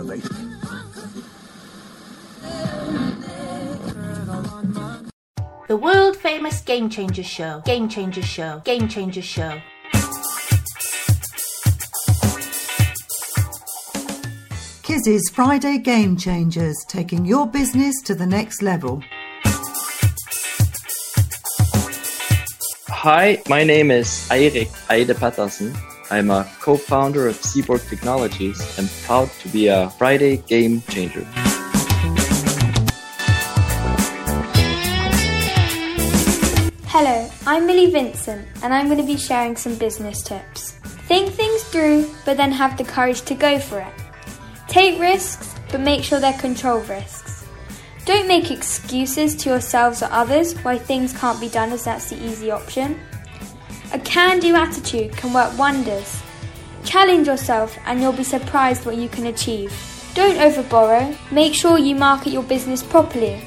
innovate. The world famous Game Changers Show. Game Changers Show. Game Changers Show. Kizzi's Friday Game Changers, taking your business to the next level. Hi, my name is Eirik Eide Patterson. I'm a co-founder of Seaboard Technologies and proud to be a Friday game changer. Hello, I'm Millie Vincent and I'm going to be sharing some business tips. Think things through, but then have the courage to go for it. Take risks, but make sure they're controlled risks. Don't make excuses to yourselves or others why things can't be done as that's the easy option. Can do attitude can work wonders. Challenge yourself and you'll be surprised what you can achieve. Don't overborrow, make sure you market your business properly.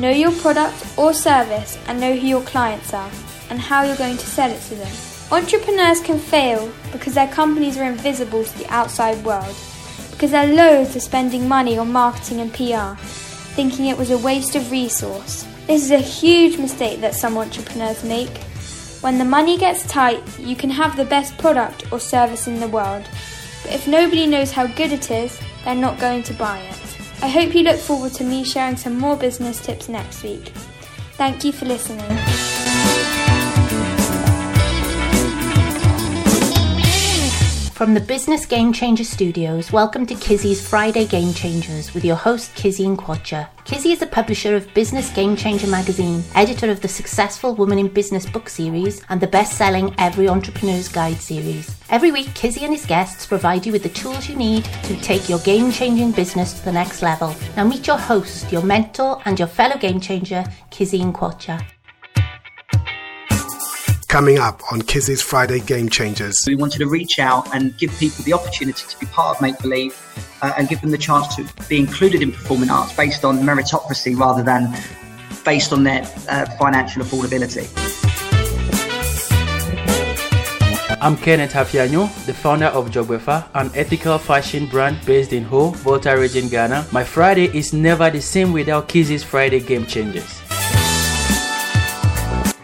Know your product or service and know who your clients are and how you're going to sell it to them. Entrepreneurs can fail because their companies are invisible to the outside world because they're loath to spending money on marketing and PR, thinking it was a waste of resource. This is a huge mistake that some entrepreneurs make. When the money gets tight, you can have the best product or service in the world, but if nobody knows how good it is, they're not going to buy it. I hope you look forward to me sharing some more business tips next week. Thank you for listening. From the Business Game Changer Studios, welcome to Kizzi's Friday Game Changers with your host Kizzi and Nkwocha. Kizzi is the publisher of Business Game Changer magazine, editor of the successful Woman in Business book series, and the best selling Every Entrepreneur's Guide series. Every week, Kizzi and his guests provide you with the tools you need to take your game changing business to the next level. Now, meet your host, your mentor, and your fellow game changer, Kizzi and Nkwocha. Coming up on Kizzi's Friday Game Changers. We wanted to reach out and give people the opportunity to be part of Make Believe uh, and give them the chance to be included in performing arts based on meritocracy rather than based on their uh, financial affordability. I'm Kenneth Hafianyo, the founder of Jogbefa, an ethical fashion brand based in Ho, Volta region, Ghana. My Friday is never the same without Kizzi's Friday Game Changers.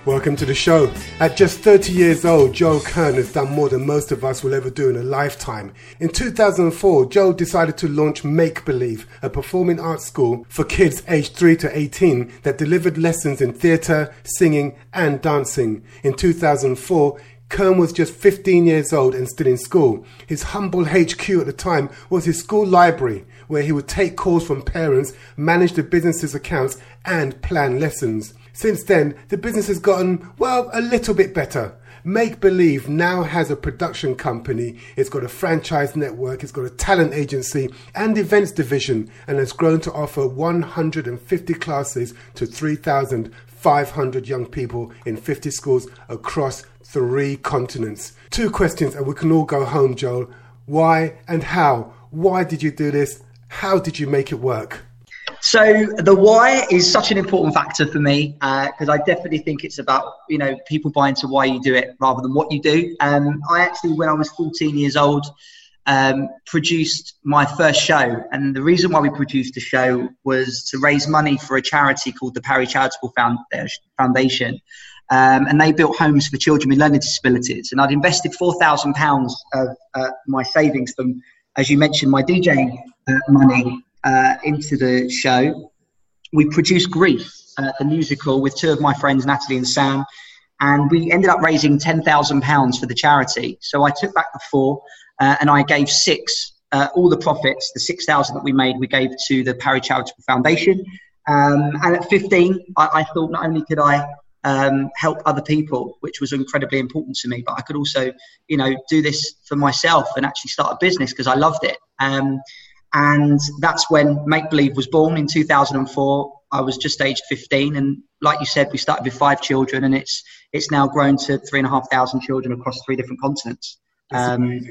Welcome to the show. At just 30 years old, Joe Kern has done more than most of us will ever do in a lifetime. In 2004, Joe decided to launch Make Believe, a performing arts school for kids aged 3 to 18 that delivered lessons in theatre, singing, and dancing. In 2004, Kern was just 15 years old and still in school. His humble HQ at the time was his school library, where he would take calls from parents, manage the business's accounts, and plan lessons. Since then, the business has gotten, well, a little bit better. Make Believe now has a production company, it's got a franchise network, it's got a talent agency and events division, and has grown to offer 150 classes to 3,500 young people in 50 schools across three continents. Two questions, and we can all go home, Joel. Why and how? Why did you do this? How did you make it work? So the why is such an important factor for me because uh, I definitely think it's about you know people buy into why you do it rather than what you do. Um, I actually, when I was 14 years old, um, produced my first show, and the reason why we produced the show was to raise money for a charity called the Parry Charitable Foundation. Um, and they built homes for children with learning disabilities. And I'd invested four thousand pounds of uh, my savings from, as you mentioned, my DJ uh, money uh, into the show. We produced Grease, uh, the musical, with two of my friends, Natalie and Sam, and we ended up raising ten thousand pounds for the charity. So I took back the four, uh, and I gave six. Uh, all the profits, the six thousand that we made, we gave to the Parry Charitable Foundation. Um, and at 15, I, I, thought not only could I um, help other people, which was incredibly important to me. But I could also, you know, do this for myself and actually start a business because I loved it. Um, and that's when Make Believe was born in 2004. I was just aged 15, and like you said, we started with five children, and it's it's now grown to three and a half thousand children across three different continents. Um,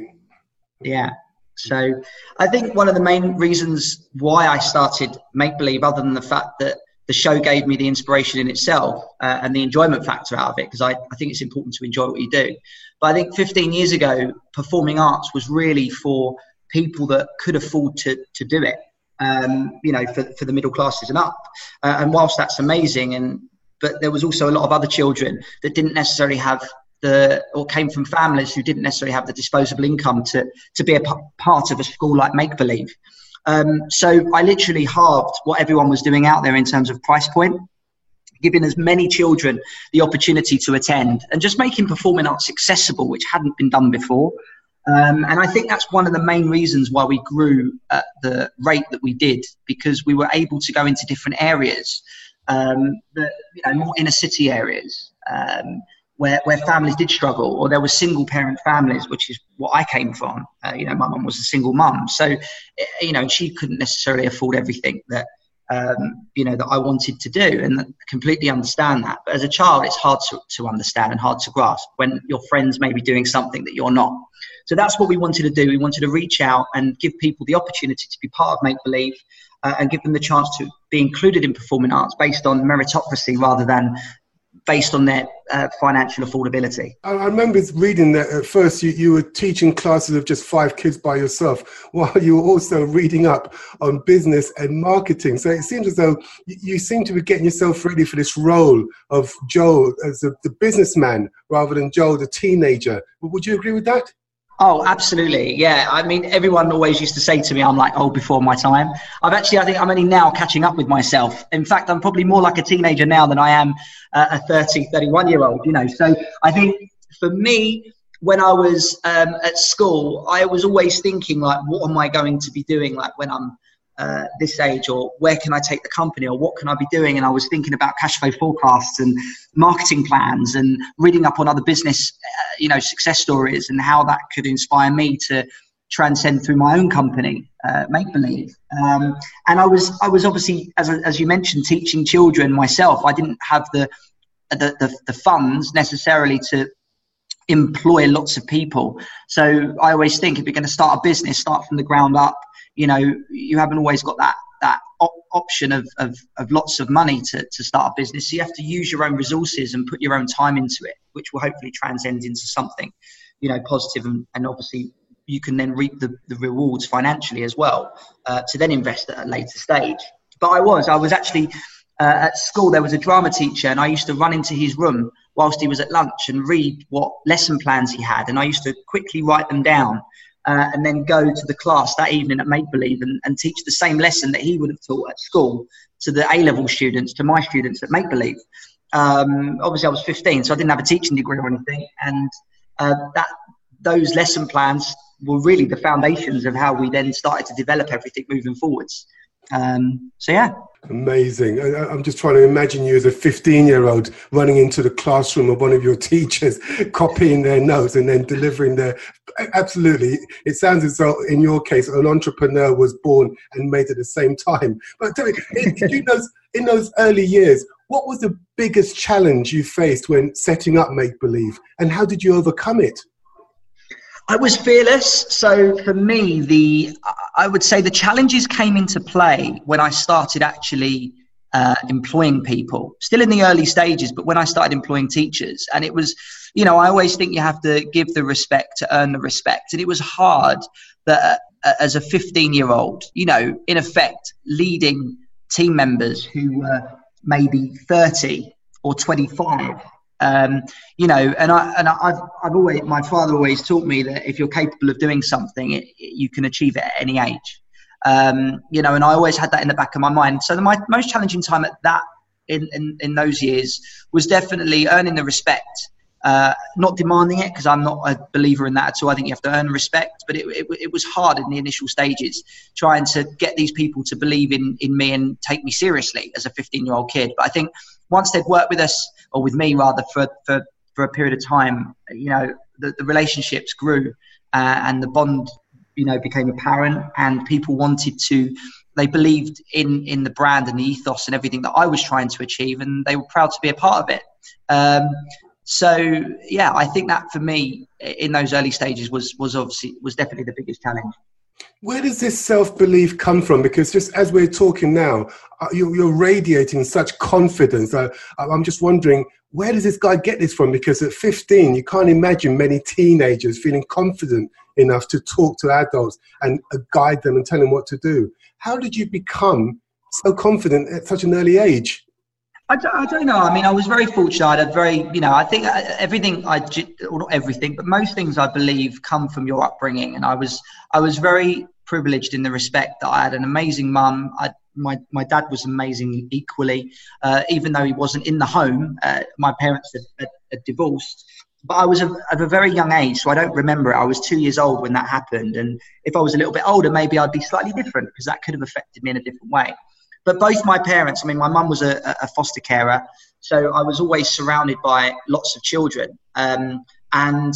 yeah. So I think one of the main reasons why I started Make Believe, other than the fact that the show gave me the inspiration in itself uh, and the enjoyment factor out of it because I, I think it's important to enjoy what you do. But I think 15 years ago, performing arts was really for people that could afford to, to do it, um, you know, for, for the middle classes and up. Uh, and whilst that's amazing, and but there was also a lot of other children that didn't necessarily have the or came from families who didn't necessarily have the disposable income to to be a p- part of a school like Make Believe. Um, so I literally halved what everyone was doing out there in terms of price point, giving as many children the opportunity to attend, and just making performing arts accessible, which hadn't been done before. Um, and I think that's one of the main reasons why we grew at the rate that we did, because we were able to go into different areas, um, you know, more inner city areas, um, where, where families did struggle, or there were single parent families, which is what I came from. Uh, you know, my mum was a single mum, so eh, you know she couldn't necessarily afford everything that um, you know that I wanted to do, and completely understand that. But as a child, it's hard to, to understand and hard to grasp when your friends may be doing something that you're not. So that's what we wanted to do. We wanted to reach out and give people the opportunity to be part of Make Believe. Uh, and give them the chance to be included in performing arts based on meritocracy rather than based on their uh, financial affordability. I, remember reading that at first you, you were teaching classes of just five kids by yourself while you were also reading up on business and marketing. So it seems as though you, seem to be getting yourself ready for this role of Joe as a, the businessman rather than Joe the teenager. Would you agree with that? Oh, absolutely. Yeah. I mean, everyone always used to say to me, I'm like oh, before my time. I've actually, I think I'm only now catching up with myself. In fact, I'm probably more like a teenager now than I am uh, a 30, 31 year old, you know. So I think for me, when I was um, at school, I was always thinking, like, what am I going to be doing, like, when I'm uh, this age or where can I take the company or what can I be doing? And I was thinking about cash flow forecasts and marketing plans and reading up on other business, uh, you know, success stories and how that could inspire me to transcend through my own company, uh, Make Believe. Um, and I was, I was obviously, as, as you mentioned, teaching children myself. I didn't have the, the, the, the funds necessarily to employ lots of people. So I always think if you're going to start a business, start from the ground up you know you haven't always got that that op- option of, of, of lots of money to, to start a business. So you have to use your own resources and put your own time into it, which will hopefully transcend into something, you know, positive and, and obviously you can then reap the, the rewards financially as well uh, to then invest at a later stage. But I was, I was actually uh, at school, there was a drama teacher and I used to run into his room whilst he was at lunch and read what lesson plans he had. And I used to quickly write them down uh, and then go to the class that evening at Make Believe and, and teach the same lesson that he would have taught at school to the A level students, to my students at Make Believe. Um, obviously, I was 15, so I didn't have a teaching degree or anything, and uh, that those lesson plans were really the foundations of how we then started to develop everything moving forwards. Um, so yeah. Amazing. I, am just trying to imagine you as a 15 year old running into the classroom of one of your teachers, copying their notes and then delivering their. Absolutely. It sounds as though, in your case, an entrepreneur was born and made at the same time. But tell me, in, in, those, in those early years, what was the biggest challenge you faced when setting up Make Believe and how did you overcome it? I was fearless. So for me, the I would say the challenges came into play when I started actually uh, employing people. Still in the early stages, but when I started employing teachers, and it was, you know, I always think you have to give the respect to earn the respect, and it was hard that uh, as a 15 year old, you know, in effect, leading team members who were maybe 30 or 25 um, you know, and I and I've I've always my father always taught me that if you're capable of doing something, it, you can achieve it at any age. Um, you know, and I always had that in the back of my mind. So the, my most challenging time at that in, in, in those years was definitely earning the respect, uh, not demanding it because I'm not a believer in that at all. I think you have to earn respect, but it, it, it was hard in the initial stages trying to get these people to believe in, in me and take me seriously as a 15 year old kid. But I think once they'd worked with us or with me rather for for for a period of time, you know, the, the relationships grew uh, and the bond, you know, became apparent, and people wanted to. They believed in in the brand and the ethos and everything that I was trying to achieve, and they were proud to be a part of it. Um, so yeah, I think that for me in those early stages was was obviously was definitely the biggest challenge. Where does this self belief come from? Because just as we're talking now, uh, you're, radiating such confidence. I, I'm just wondering where does this guy get this from? Because at 15, you can't imagine many teenagers feeling confident enough to talk to adults and uh, guide them and tell them what to do. How did you become so confident at such an early age? I don't, I don't know. I mean, I was very fortunate. I had a very, you know, I think uh, everything I, not everything, but most things I believe come from your upbringing. And I was, I was very privileged in the respect that I had an amazing mum. My, my dad was amazing equally, uh, even though he wasn't in the home. Uh, my parents had, had, had divorced, but I was of, of, a very young age, so I don't remember it. I was two years old when that happened, and if I was a little bit older, maybe I'd be slightly different because that could have affected me in a different way. But both my parents, I mean, my mum was a, a, foster carer, so I was always surrounded by lots of children. Um, and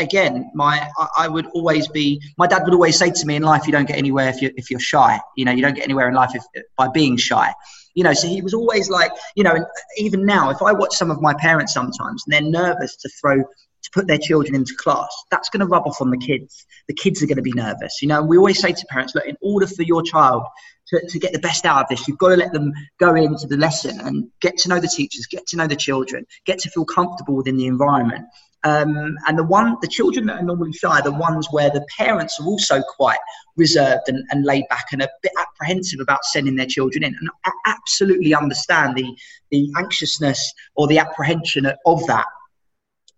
again, my I, would always be. My dad would always say to me, "In life, you don't get anywhere if you if you're shy. You know, you don't get anywhere in life if, by being shy." You know, so he was always like, you know, and even now, if I watch some of my parents sometimes, and they're nervous to throw to put their children into class, that's going to rub off on the kids. The kids are going to be nervous. You know, we always say to parents, look, in order for your child to, to get the best out of this, you've got to let them go into the lesson and get to know the teachers, get to know the children, get to feel comfortable within the environment. Um, and the one, the children that are normally shy, are the ones where the parents are also quite reserved and, and laid back and a bit apprehensive about sending their children in. And I absolutely understand the the anxiousness or the apprehension of that.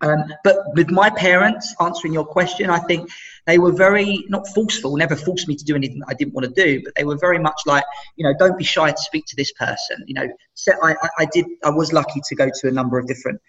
Um, but with my parents, answering your question, I think they were very not forceful, never forced me to do anything I didn't want to do, but they were very much like, you know, don't be shy to speak to this person. You know, so I, I did, I was lucky to go to a number of different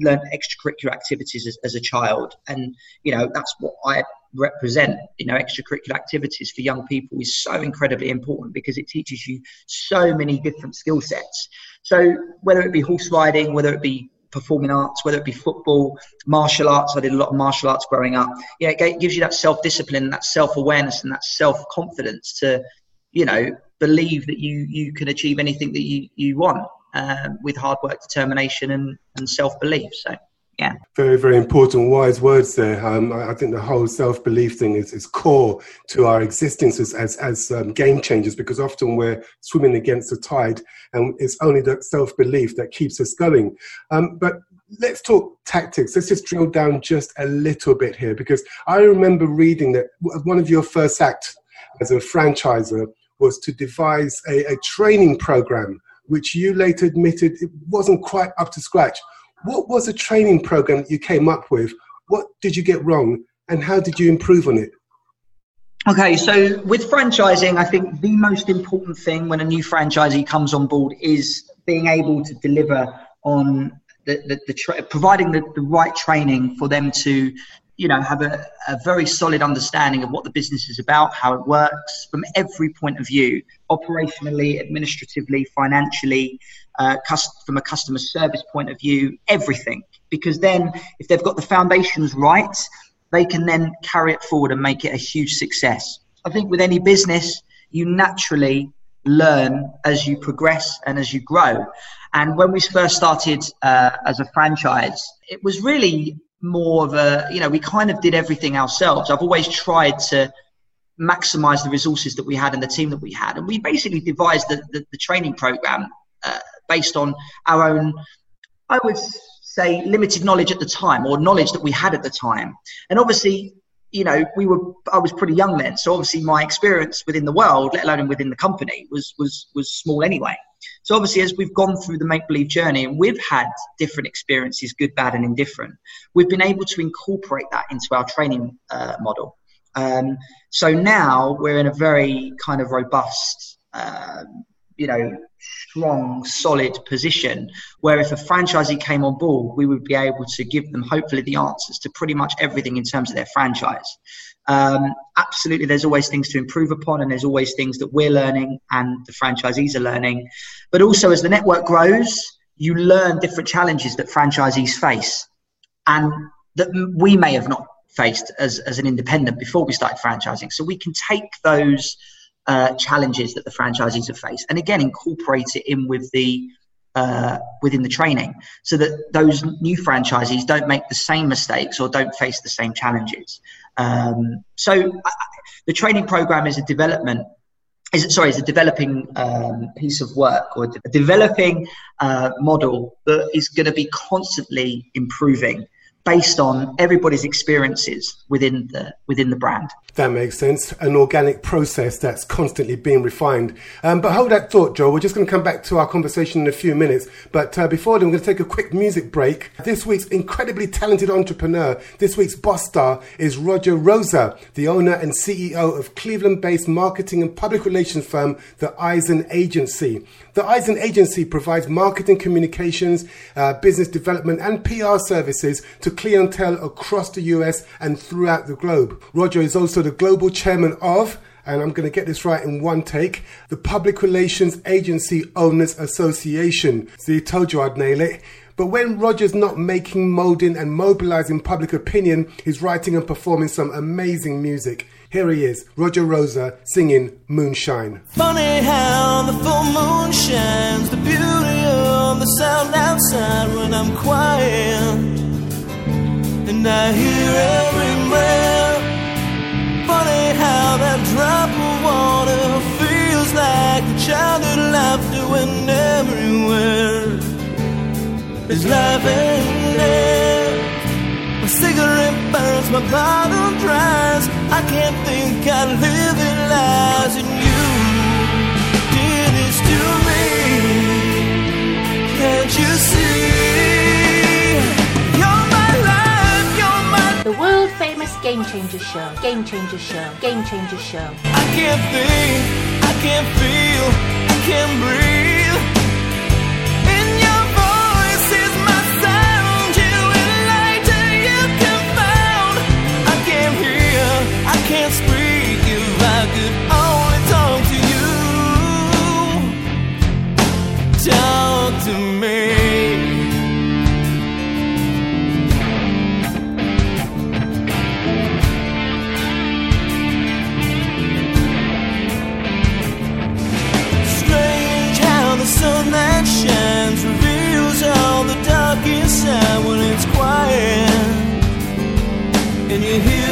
learn extracurricular activities as, as a child, and you know that's what I represent. You know, extracurricular activities for young people is so incredibly important because it teaches you so many different skill sets. So whether it be horse riding, whether it be performing arts, whether it be football, martial arts. I did a lot of martial arts growing up. Yeah, it gives you that self discipline, that self awareness, and that self confidence to, you know, believe that you you can achieve anything that you you want um, with hard work, determination, and and self belief. So yeah. Very, very important, wise words there. Um, I, I, think the whole self belief thing is, is core to our existence as, as, as um, game changers because often we're swimming against the tide and it's only that self belief that keeps us going. Um, but let's talk tactics. Let's just drill down just a little bit here because I remember reading that one of your first acts as a franchiser was to devise a, a training program, which you later admitted it wasn't quite up to scratch. What was the training program that you came up with? What did you get wrong, and how did you improve on it? Okay, so with franchising, I think the most important thing when a new franchisee comes on board is being able to deliver on the, the, the tra- providing the, the right training for them to you know have a, a very solid understanding of what the business is about how it works from every point of view operationally administratively financially uh, from a customer service point of view everything. Because then if they've got the foundations right they can then carry it forward and make it a huge success. I think with any business you naturally learn as you progress and as you grow. And when we first started uh, as a franchise it was really more of a you know we kind of did everything ourselves. I've always tried to maximize the resources that we had and the team that we had. And we basically devised the, the, the training program uh, based on our own i would say limited knowledge at the time or knowledge that we had at the time. And obviously you know we were i was pretty young then. So obviously my experience within the world let alone within the company was was was small anyway so obviously, as we've gone through the make believe journey and we've had different experiences, good, bad, and indifferent, we've been able to incorporate that into our training uh, model. Um, so now we're in a very kind of robust, um, you know, strong, solid position where if a franchisee came on board, we would be able to give them hopefully the answers to pretty much everything in terms of their franchise. Um, absolutely, there's always things to improve upon, and there's always things that we're learning and the franchisees are learning. But also, as the network grows, you learn different challenges that franchisees face and that we may have not faced as, as an independent before we started franchising. So we can take those uh, challenges that the franchisees have faced and again incorporate it in with the uh, within the training so that those new franchisees don't make the same mistakes or don't face the same challenges. Um, so uh, the training program is a development. is sorry, is a developing um, piece of work or a developing uh, model that is going to be constantly improving based on everybody's experiences within the within the brand. That makes sense. An organic process that's constantly being refined. Um, but hold that thought, Joe. We're just going to come back to our conversation in a few minutes. But uh, before then, we're going to take a quick music break. This week's incredibly talented entrepreneur, this week's boss star, is Roger Rosa, the owner and CEO of Cleveland-based marketing and public relations firm, the Eisen Agency. The Eisen Agency provides marketing communications, uh, business development, and PR services to clientele across the US and throughout the globe. Roger is also the global chairman of and I'm going to get this right in one take, the Public Relations Agency Owners Association. So you told you I'd nail it. But when Roger's not making, molding, and mobilizing public opinion, he's writing and performing some amazing music. Here he is, Roger Rosa, singing Moonshine. Funny how the full moon shines, the beauty of the sound outside when I'm quiet. And I hear every breath. Funny how that drop of water feels like the childhood laughter when everywhere is life and death. My cigarette burns, my bottle dries. I can't think I live Game changer Show. Game changer Show. Game changer Show. I can't think, I can't feel, I can't breathe. In your voice is my sound, you enlighten, you confound. I can't hear, I can't speak if I could only talk to you. Talk to me.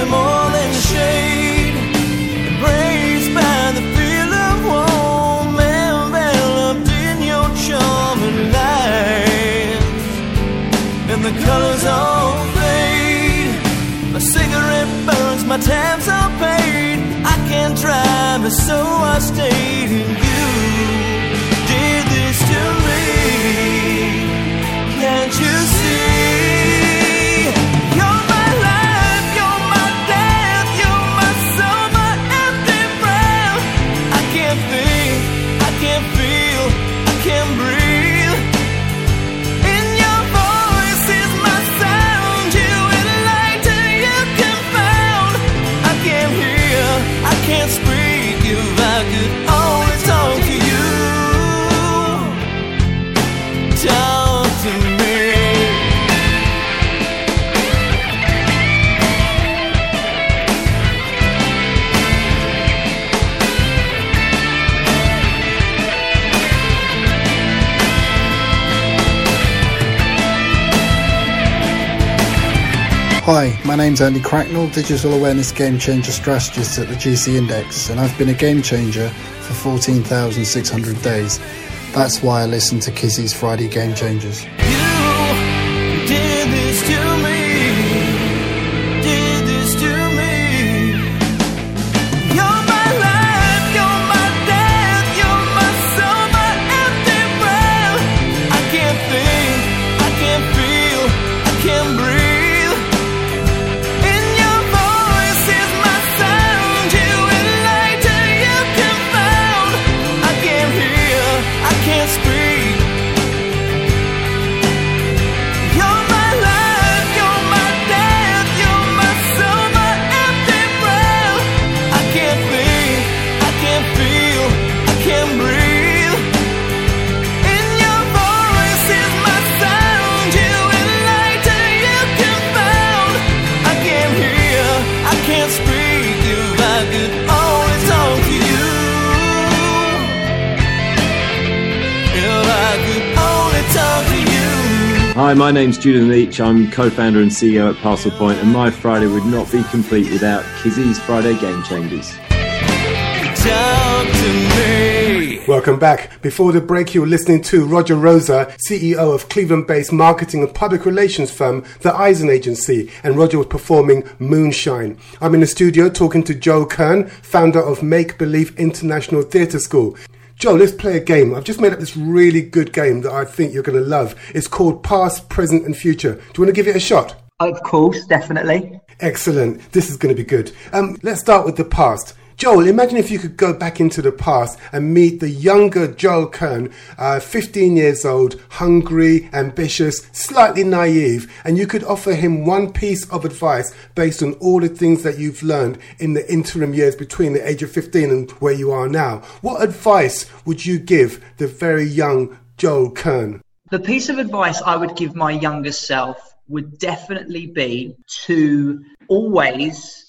More than shade, embraced by the feel of enveloped in your and the colors all fade. My cigarette burns, my tabs are paid. I can't drive, so I stayed in Hi, my name's Andy Cracknell, Digital Awareness Game Changer Strategist at the GC Index, and I've been a game changer for 14,600 days. That's why I listen to Kizzi's Friday Game Changers. Hi, my name's Julian Leach. I'm co-founder and CEO at Parcel Point, and my Friday would not be complete without Kizzi's Friday Game Changers. To destiny. Welcome back. Before the break, you were listening to Roger Rosa, CEO of Cleveland based marketing and public relations firm, The Eisen Agency, and Roger was performing Moonshine. I'm in the studio talking to Joe Kern, founder of Make Believe International Theatre School. Joe, let's play a game. I've just made up this really good game that I think you're going to love. It's called Past, Present, and Future. Do you want to give it a shot? Of course, definitely. Excellent. This is going to be good. Um, let's start with the past. Joel, imagine if you could go back into the past and meet the younger Joel Kern, uh, 15 years old, hungry, ambitious, slightly naive, and you could offer him one piece of advice based on all the things that you've learned in the interim years between the age of 15 and where you are now. What advice would you give the very young Joel Kern? The piece of advice I would give my younger self would definitely be to always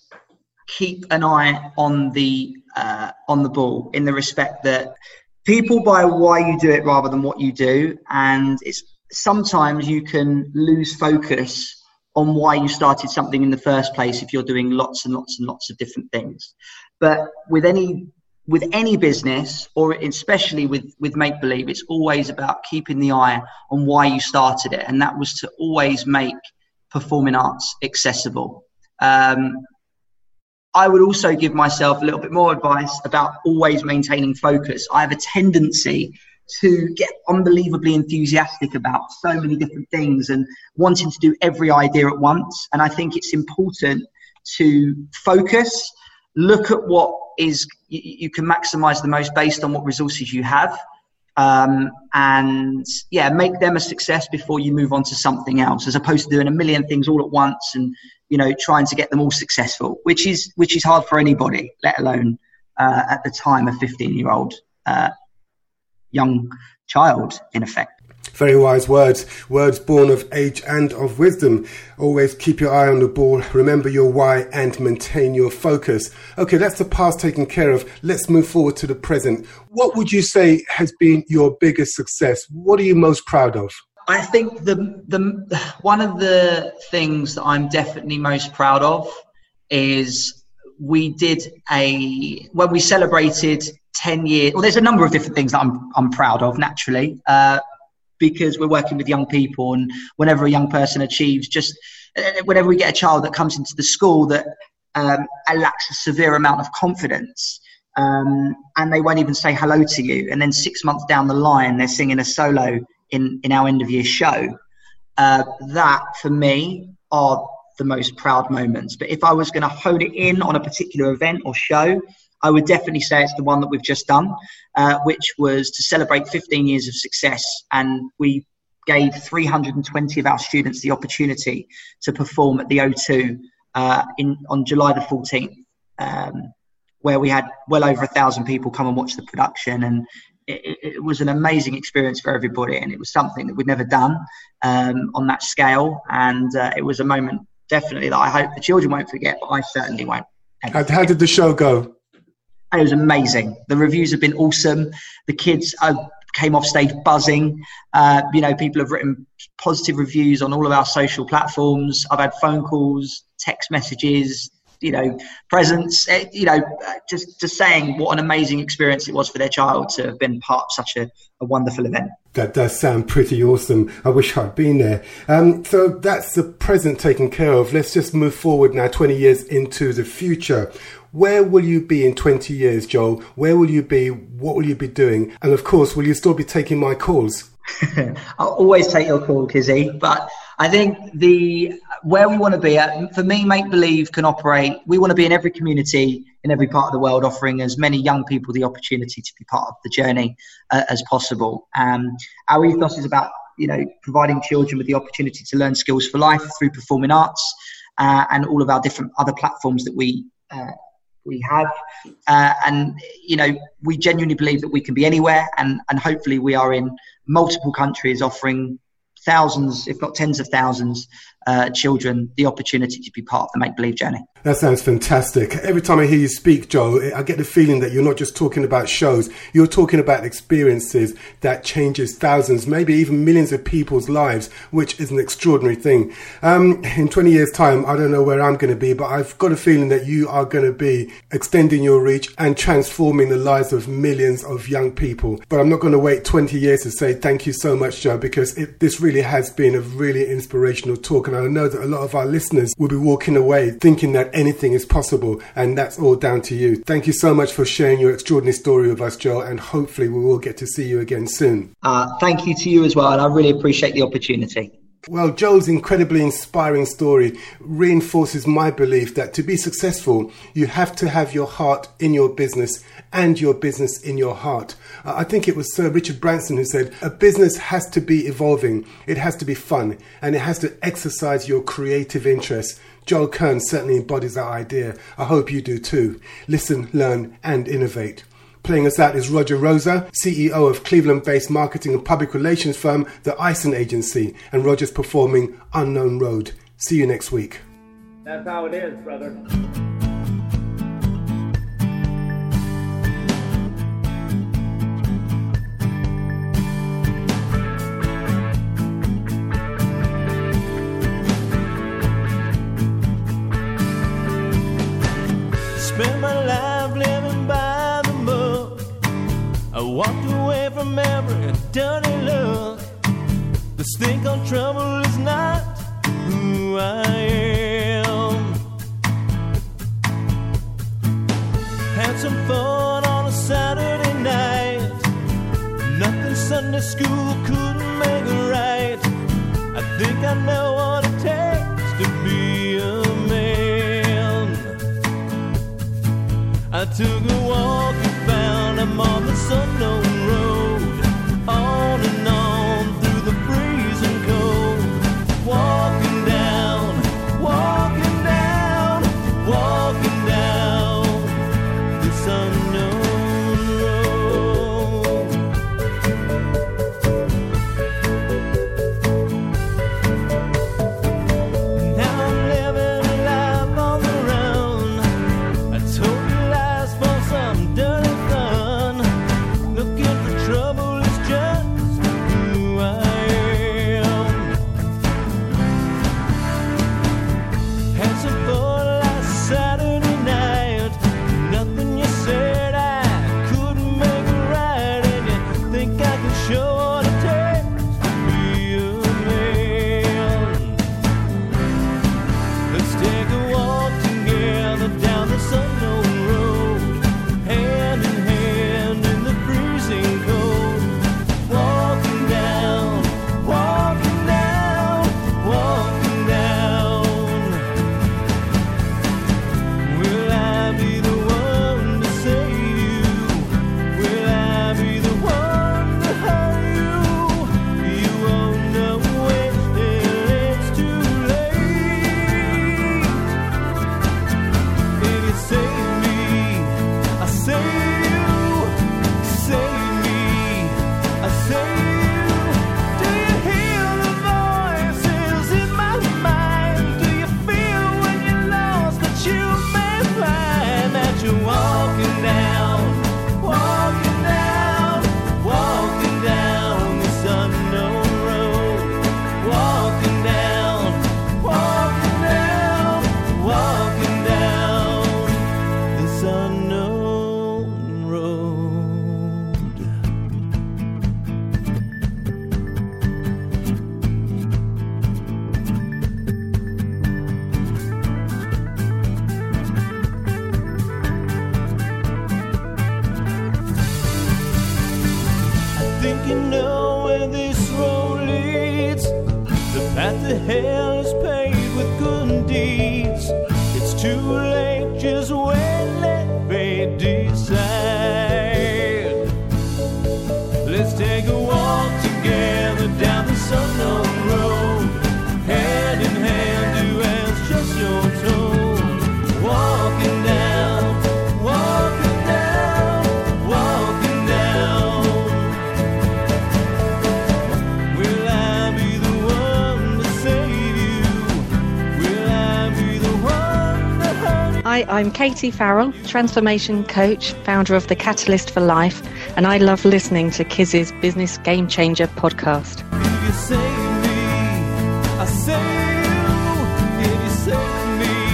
keep an eye on the uh, on the ball in the respect that people buy why you do it rather than what you do, and it's sometimes you can lose focus on why you started something in the first place if you're doing lots and lots and lots of different things. But with any with any business or especially with with make believe it's always about keeping the eye on why you started it. And that was to always make performing arts accessible. Um, I would also give myself a little bit more advice about always maintaining focus. I have a tendency to get unbelievably enthusiastic about so many different things and wanting to do every idea at once. And I think it's important to focus, look at what is you can maximize the most based on what resources you have. Um, and yeah, make them a success before you move on to something else, as opposed to doing a million things all at once and you know, trying to get them all successful, which is which is hard for anybody, let alone uh, at the time a 15 year old uh, young child, in effect. Very wise words, words born of age and of wisdom. Always keep your eye on the ball, remember your why, and maintain your focus. Okay, that's the past taken care of. Let's move forward to the present. What would you say has been your biggest success? What are you most proud of? I think the the one of the things that I'm definitely most proud of is we did a when we celebrated 10 years well there's a number of different things that I'm I'm proud of naturally uh, because we're working with young people and whenever a young person achieves just uh, whenever we get a child that comes into the school that um, lacks a severe amount of confidence um, and they won't even say hello to you and then six months down the line they're singing a solo in, in our end of year show, uh, that for me are the most proud moments. But if I was going to hone it in on a particular event or show, I would definitely say it's the one that we've just done, uh, which was to celebrate 15 years of success. And we gave 320 of our students the opportunity to perform at the O2 uh, in, on July the 14th, um, where we had well over a thousand people come and watch the production. And it, it, was an amazing experience for everybody, and it was something that we'd never done um, on that scale. And uh, it was a moment, definitely, that I hope the children won't forget, but I certainly won't. How, how, did the show go? It was amazing. The reviews have been awesome. The kids came off stage buzzing. Uh, you know, people have written positive reviews on all of our social platforms. I've had phone calls, text messages, you know, presents, eh, you know, just, just saying what an amazing experience it was for their child to have been part of such a, a wonderful event. That does sound pretty awesome. I wish I'd been there. Um, so that's the present taken care of. Let's just move forward now, 20 years into the future. Where will you be in 20 years, Joel? Where will you be? What will you be doing? And of course, will you still be taking my calls? I'll always take your call, Kizzi. But I think the where we want to be at for me, make believe can operate. We want to be in every community in every part of the world, offering as many young people the opportunity to be part of the journey uh, as possible. Um, our ethos is about you know providing children with the opportunity to learn skills for life through performing arts uh, and all of our different other platforms that we uh, we have. Uh, and, you know, we genuinely believe that we can be anywhere and, and hopefully we are in multiple countries offering thousands, if not tens of thousands, uh, children the opportunity to be part of the make believe journey. That sounds fantastic. Every time I hear you speak, Joe, I get the feeling that you're not just talking about shows, you're talking about experiences that changes thousands, maybe even millions of people's lives, which is an extraordinary thing. Um, in 20 years' time, I don't know where I'm going to be, but I've got a feeling that you are going to be extending your reach and transforming the lives of millions of young people. But I'm not going to wait 20 years to say thank you so much, Joe, because it, this really has been a really inspirational talk. And I know that a lot of our listeners will be walking away thinking that anything is possible, and that's all down to you. Thank you so much for sharing your extraordinary story with us, Joe, and hopefully we will get to see you again soon. Uh, thank you to you as well, and I really appreciate the opportunity. Well, Joel's incredibly inspiring story reinforces my belief that to be successful, you have to have your heart in your business and your business in your heart. Uh, I think it was Sir Richard Branson who said, A business has to be evolving, it has to be fun, and it has to exercise your creative interests. Joel Kern certainly embodies that idea. I hope you do too. Listen, learn, and innovate. Playing us out is Roger Rosa, CEO of Cleveland based marketing and public relations firm, the Eisen Agency, and Roger's performing Unknown Road. See you next week. That's how it is, brother. Dirty look. The stink of trouble is not who I am. Had some fun on a Saturday night. Nothing Sunday school couldn't make it right. I think I know what it takes to be a man. I took a walk You know where this road leads. The path to hell is paved I'm Katie Farrell, transformation coach, founder of The Catalyst for Life, and I love listening to Kiz's Business Game Changer podcast. Me, me,